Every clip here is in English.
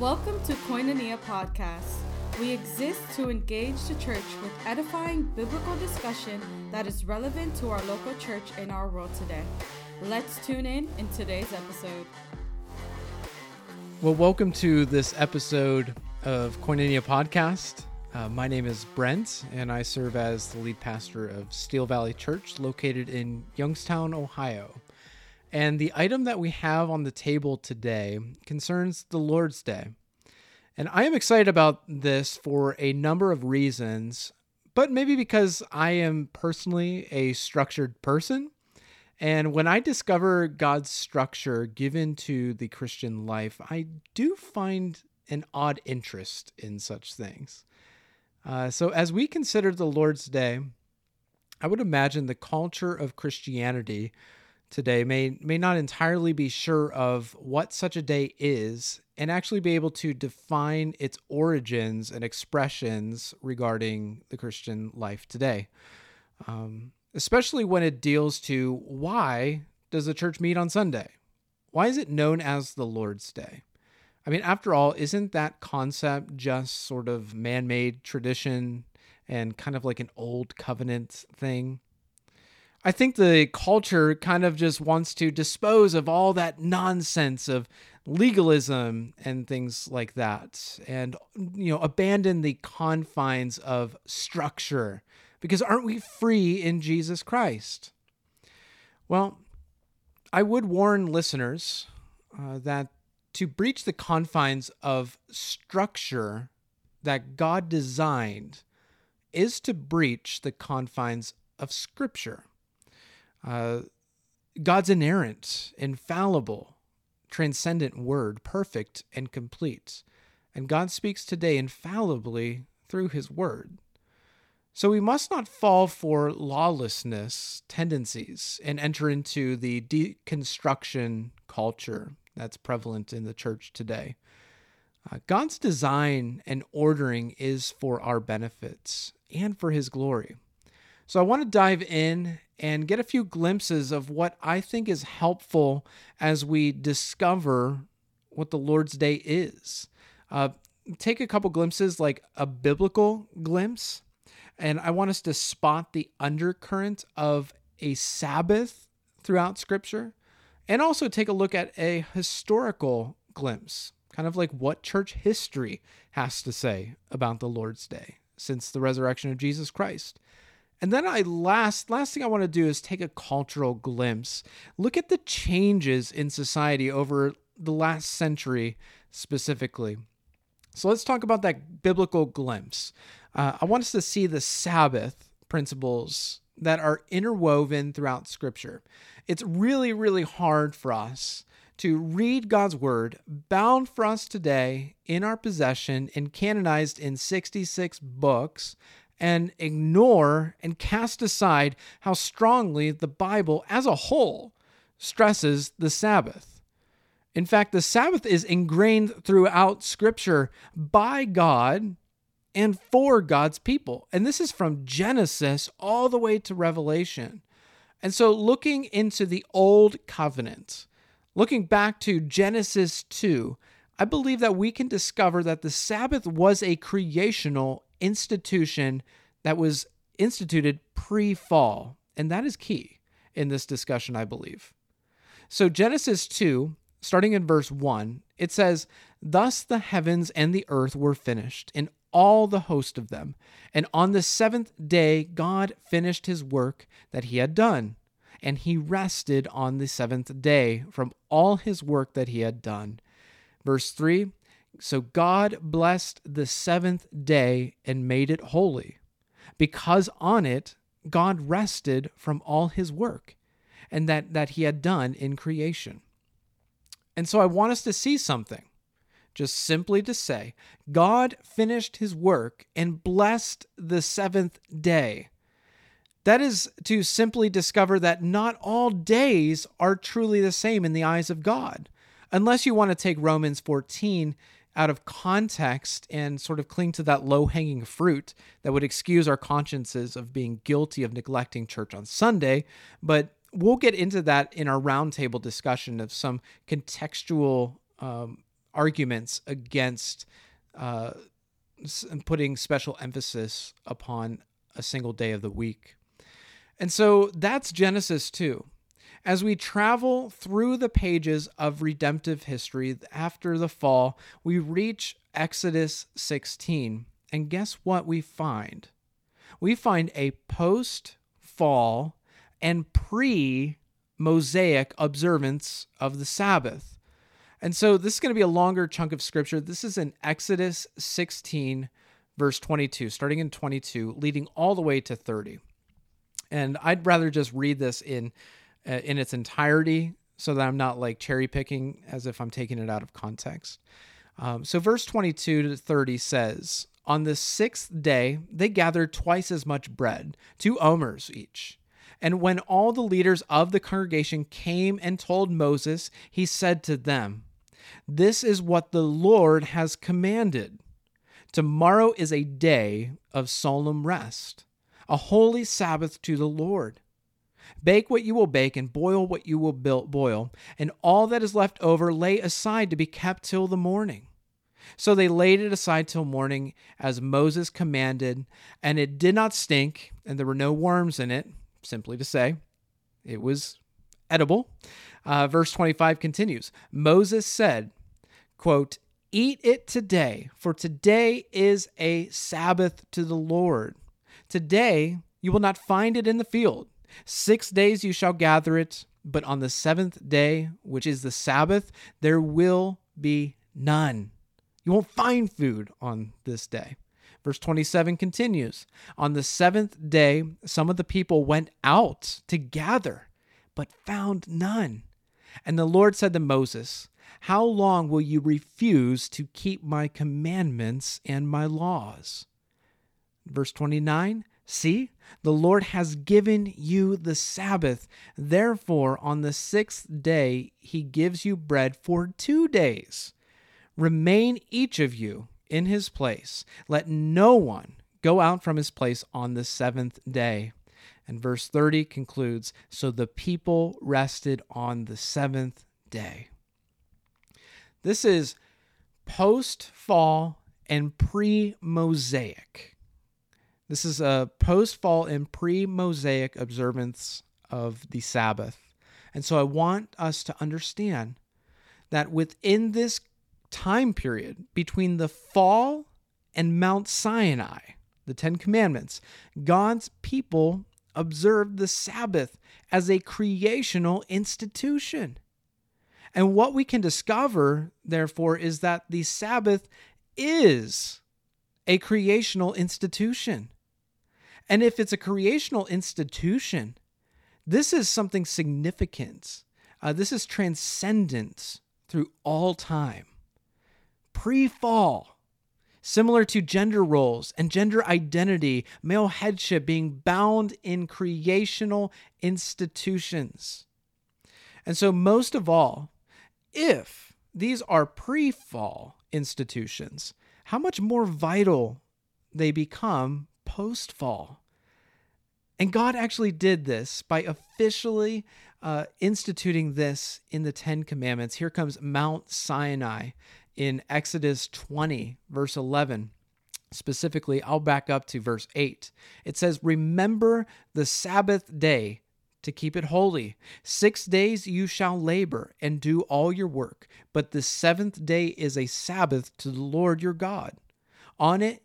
Welcome to Koinonia Podcast. We exist to engage the church with edifying biblical discussion that is relevant to our local church in our world today. Let's tune in in today's episode. Well, welcome to this episode of Koinonia Podcast. Uh, my name is Brent, and I serve as the lead pastor of Steel Valley Church, located in Youngstown, Ohio. And the item that we have on the table today concerns the Lord's Day. And I am excited about this for a number of reasons, but maybe because I am personally a structured person. And when I discover God's structure given to the Christian life, I do find an odd interest in such things. Uh, so, as we consider the Lord's Day, I would imagine the culture of Christianity today may may not entirely be sure of what such a day is and actually be able to define its origins and expressions regarding the Christian life today. Um, especially when it deals to why does the church meet on Sunday? Why is it known as the Lord's Day? I mean, after all, isn't that concept just sort of man made tradition and kind of like an old covenant thing? I think the culture kind of just wants to dispose of all that nonsense of legalism and things like that and you know abandon the confines of structure because aren't we free in Jesus Christ? Well, I would warn listeners uh, that to breach the confines of structure that God designed is to breach the confines of Scripture. Uh, God's inerrant, infallible, transcendent word, perfect and complete. And God speaks today infallibly through his word. So we must not fall for lawlessness tendencies and enter into the deconstruction culture that's prevalent in the church today. Uh, God's design and ordering is for our benefits and for his glory. So I want to dive in and get a few glimpses of what I think is helpful as we discover what the Lord's Day is. Uh, take a couple glimpses, like a biblical glimpse, and I want us to spot the undercurrent of a Sabbath throughout Scripture, and also take a look at a historical glimpse, kind of like what church history has to say about the Lord's Day since the resurrection of Jesus Christ. And then I last last thing I want to do is take a cultural glimpse. Look at the changes in society over the last century specifically. So let's talk about that biblical glimpse. Uh, I want us to see the Sabbath principles that are interwoven throughout Scripture. It's really, really hard for us to read God's Word, bound for us today in our possession and canonized in 66 books, and ignore and cast aside how strongly the Bible as a whole stresses the Sabbath. In fact, the Sabbath is ingrained throughout Scripture by God and for God's people. And this is from Genesis all the way to Revelation. And so, looking into the Old Covenant, looking back to Genesis 2, I believe that we can discover that the Sabbath was a creational institution that was instituted pre fall. And that is key in this discussion, I believe. So, Genesis 2, starting in verse 1, it says, Thus the heavens and the earth were finished, and all the host of them. And on the seventh day, God finished his work that he had done. And he rested on the seventh day from all his work that he had done. Verse 3 So God blessed the seventh day and made it holy, because on it God rested from all his work and that, that he had done in creation. And so I want us to see something just simply to say, God finished his work and blessed the seventh day. That is to simply discover that not all days are truly the same in the eyes of God. Unless you want to take Romans 14 out of context and sort of cling to that low hanging fruit that would excuse our consciences of being guilty of neglecting church on Sunday. But we'll get into that in our roundtable discussion of some contextual um, arguments against uh, putting special emphasis upon a single day of the week. And so that's Genesis 2. As we travel through the pages of redemptive history after the fall, we reach Exodus 16. And guess what we find? We find a post fall and pre Mosaic observance of the Sabbath. And so this is going to be a longer chunk of scripture. This is in Exodus 16, verse 22, starting in 22, leading all the way to 30. And I'd rather just read this in in its entirety so that I'm not like cherry picking as if I'm taking it out of context. Um, so, verse 22 to 30 says, On the sixth day, they gathered twice as much bread, two omers each. And when all the leaders of the congregation came and told Moses, he said to them, This is what the Lord has commanded. Tomorrow is a day of solemn rest, a holy Sabbath to the Lord. Bake what you will bake, and boil what you will boil, and all that is left over lay aside to be kept till the morning. So they laid it aside till morning, as Moses commanded, and it did not stink, and there were no worms in it, simply to say, it was edible. Uh, verse 25 continues Moses said, quote, Eat it today, for today is a Sabbath to the Lord. Today you will not find it in the field. Six days you shall gather it, but on the seventh day, which is the Sabbath, there will be none. You won't find food on this day. Verse 27 continues On the seventh day, some of the people went out to gather, but found none. And the Lord said to Moses, How long will you refuse to keep my commandments and my laws? Verse 29 See, the Lord has given you the Sabbath. Therefore, on the sixth day, he gives you bread for two days. Remain each of you in his place. Let no one go out from his place on the seventh day. And verse 30 concludes So the people rested on the seventh day. This is post fall and pre Mosaic. This is a post fall and pre Mosaic observance of the Sabbath. And so I want us to understand that within this time period between the fall and Mount Sinai, the Ten Commandments, God's people observed the Sabbath as a creational institution. And what we can discover, therefore, is that the Sabbath is a creational institution. And if it's a creational institution, this is something significant. Uh, this is transcendent through all time. Pre fall, similar to gender roles and gender identity, male headship being bound in creational institutions. And so, most of all, if these are pre fall institutions, how much more vital they become post fall. And God actually did this by officially uh, instituting this in the Ten Commandments. Here comes Mount Sinai in Exodus 20, verse 11. Specifically, I'll back up to verse 8. It says, Remember the Sabbath day to keep it holy. Six days you shall labor and do all your work, but the seventh day is a Sabbath to the Lord your God. On it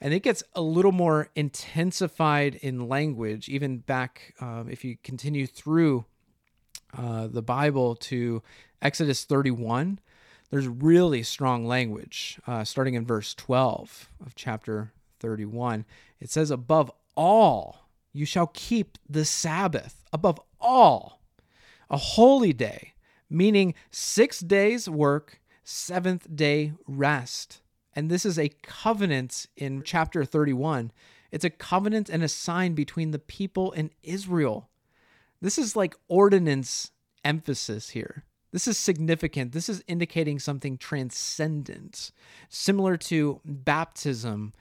and it gets a little more intensified in language even back um, if you continue through uh, the bible to exodus 31 there's really strong language uh, starting in verse 12 of chapter 31 it says above all you shall keep the sabbath. Above all a holy day meaning six days work seventh day rest And this is a covenant in chapter 31. It's a covenant and a sign between the people and Israel. This is like ordinance emphasis here. This is significant. This is indicating something transcendent, similar to baptism.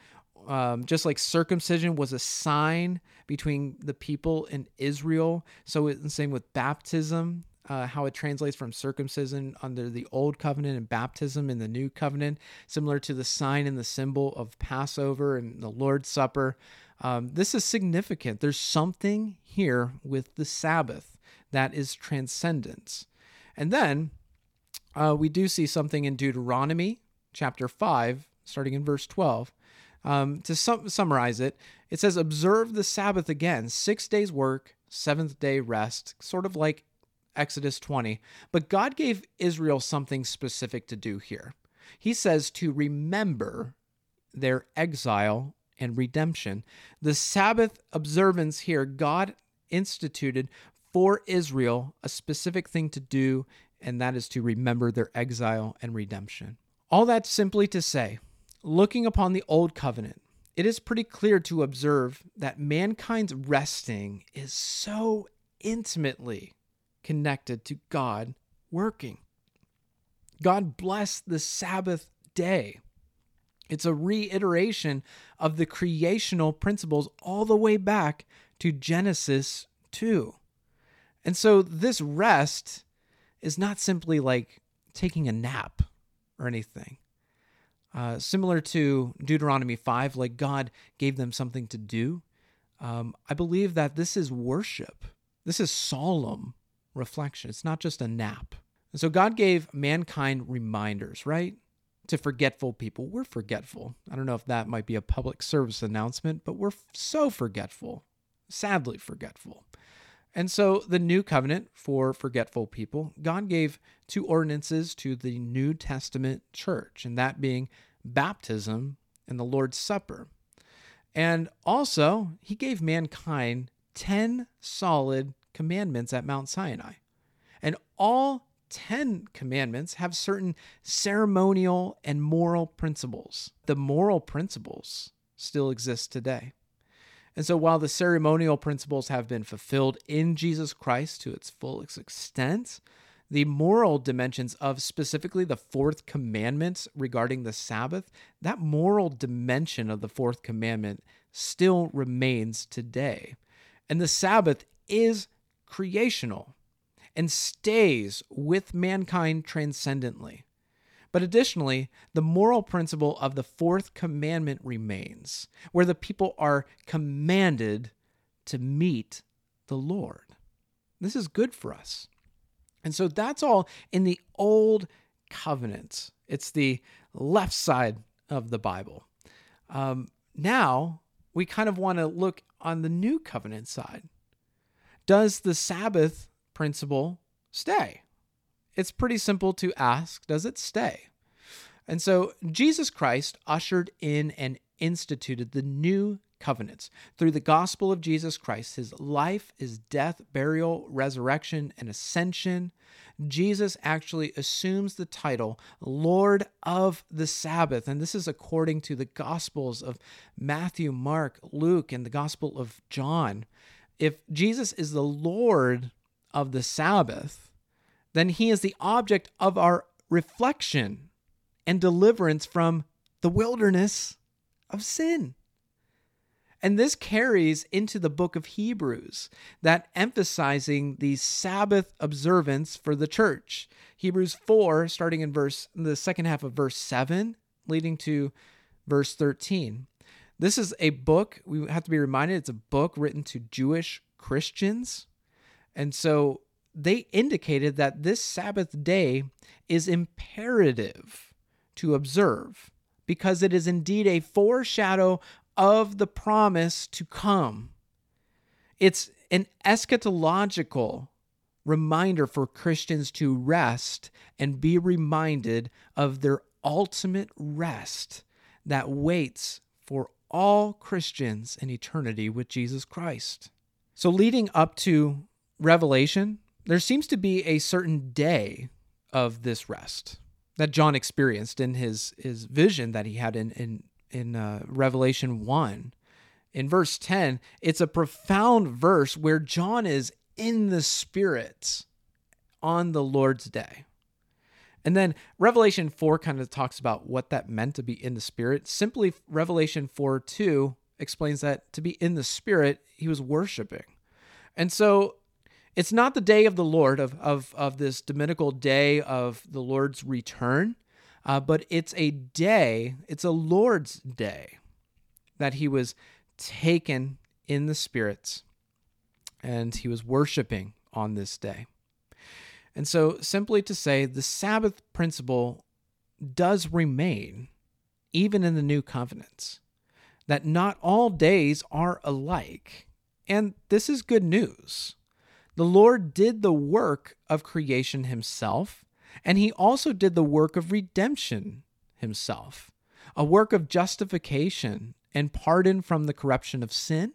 Um, just like circumcision was a sign between the people and Israel, so the same with baptism. Uh, how it translates from circumcision under the old covenant and baptism in the new covenant, similar to the sign and the symbol of Passover and the Lord's Supper. Um, this is significant. There's something here with the Sabbath that is transcendence. And then uh, we do see something in Deuteronomy chapter 5, starting in verse 12. Um, to sum- summarize it, it says, Observe the Sabbath again, six days work, seventh day rest, sort of like Exodus 20. But God gave Israel something specific to do here. He says to remember their exile and redemption. The Sabbath observance here, God instituted for Israel a specific thing to do, and that is to remember their exile and redemption. All that simply to say, looking upon the Old Covenant, it is pretty clear to observe that mankind's resting is so intimately connected to God working. God blessed the Sabbath day. It's a reiteration of the creational principles all the way back to Genesis 2. And so this rest is not simply like taking a nap or anything. Uh, similar to Deuteronomy 5, like God gave them something to do. Um, I believe that this is worship. This is solemn reflection. It's not just a nap. And so God gave mankind reminders, right? To forgetful people. We're forgetful. I don't know if that might be a public service announcement, but we're so forgetful, sadly forgetful. And so the new covenant for forgetful people, God gave two ordinances to the New Testament church, and that being baptism and the Lord's Supper. And also, he gave mankind 10 solid commandments at Mount Sinai. And all 10 commandments have certain ceremonial and moral principles. The moral principles still exist today. And so, while the ceremonial principles have been fulfilled in Jesus Christ to its fullest extent, the moral dimensions of specifically the fourth commandment regarding the Sabbath, that moral dimension of the fourth commandment still remains today. And the Sabbath is creational and stays with mankind transcendently. But additionally, the moral principle of the fourth commandment remains, where the people are commanded to meet the Lord. This is good for us. And so that's all in the old covenant. It's the left side of the Bible. Um, now we kind of want to look on the new covenant side. Does the Sabbath principle stay? It's pretty simple to ask Does it stay? And so Jesus Christ ushered in and instituted the new covenants through the gospel of Jesus Christ, his life, his death, burial, resurrection, and ascension. Jesus actually assumes the title Lord of the Sabbath. And this is according to the gospels of Matthew, Mark, Luke, and the gospel of John. If Jesus is the Lord of the Sabbath, then he is the object of our reflection and deliverance from the wilderness of sin. And this carries into the book of Hebrews, that emphasizing the Sabbath observance for the church. Hebrews 4, starting in verse the second half of verse 7, leading to verse 13. This is a book, we have to be reminded, it's a book written to Jewish Christians. And so they indicated that this Sabbath day is imperative to observe because it is indeed a foreshadow of the promise to come. It's an eschatological reminder for Christians to rest and be reminded of their ultimate rest that waits for all Christians in eternity with Jesus Christ. So, leading up to Revelation, there seems to be a certain day of this rest. that John experienced in his his vision that he had in in in uh, Revelation one. In verse ten, it's a profound verse where John is in the Spirit on the Lord's day. And then Revelation 4 kind of talks about what that meant to be in the Spirit. Simply, Revelation 4 2 explains that to be in the Spirit, he was worshiping. And so it's not the day of the Lord, of, of, of this Dominical day of the Lord's return, uh, but it's a day, it's a Lord's day that he was taken in the spirits and he was worshiping on this day. And so, simply to say, the Sabbath principle does remain even in the new covenants, that not all days are alike. And this is good news. The Lord did the work of creation himself, and he also did the work of redemption himself, a work of justification and pardon from the corruption of sin.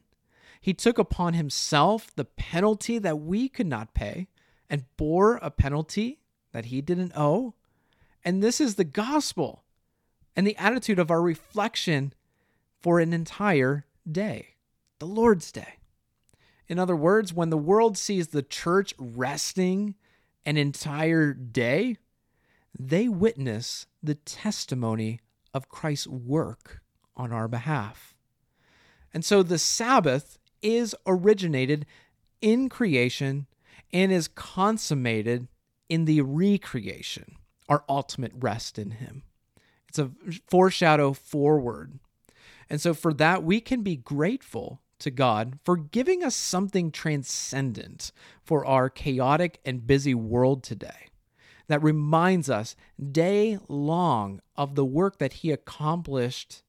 He took upon himself the penalty that we could not pay and bore a penalty that he didn't owe. And this is the gospel and the attitude of our reflection for an entire day, the Lord's Day. In other words, when the world sees the church resting an entire day, they witness the testimony of Christ's work on our behalf. And so the Sabbath is originated in creation and is consummated in the recreation, our ultimate rest in Him. It's a foreshadow forward. And so, for that, we can be grateful to God for giving us something transcendent for our chaotic and busy world today that reminds us day long of the work that He accomplished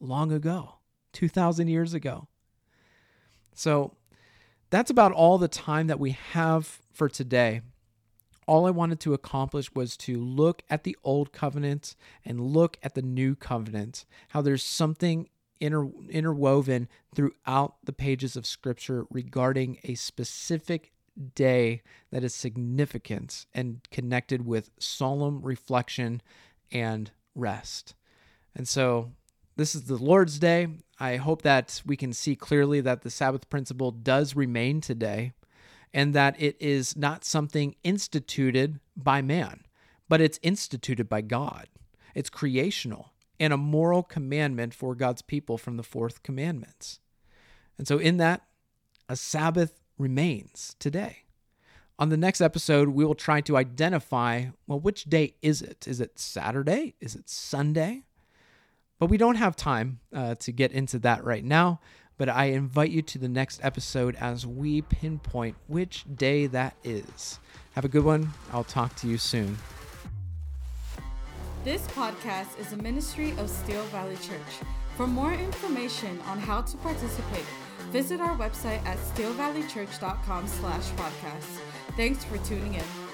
long ago, 2,000 years ago. So, that's about all the time that we have for today. All I wanted to accomplish was to look at the old covenant and look at the new covenant, how there's something inter- interwoven throughout the pages of scripture regarding a specific day that is significant and connected with solemn reflection and rest. And so this is the Lord's Day. I hope that we can see clearly that the Sabbath principle does remain today and that it is not something instituted by man, but it's instituted by God. It's creational and a moral commandment for God's people from the fourth commandments. And so, in that, a Sabbath remains today. On the next episode, we will try to identify well, which day is it? Is it Saturday? Is it Sunday? But we don't have time uh, to get into that right now. But I invite you to the next episode as we pinpoint which day that is. Have a good one. I'll talk to you soon. This podcast is a ministry of Steel Valley Church. For more information on how to participate, visit our website at steelvalleychurch.com slash podcast. Thanks for tuning in.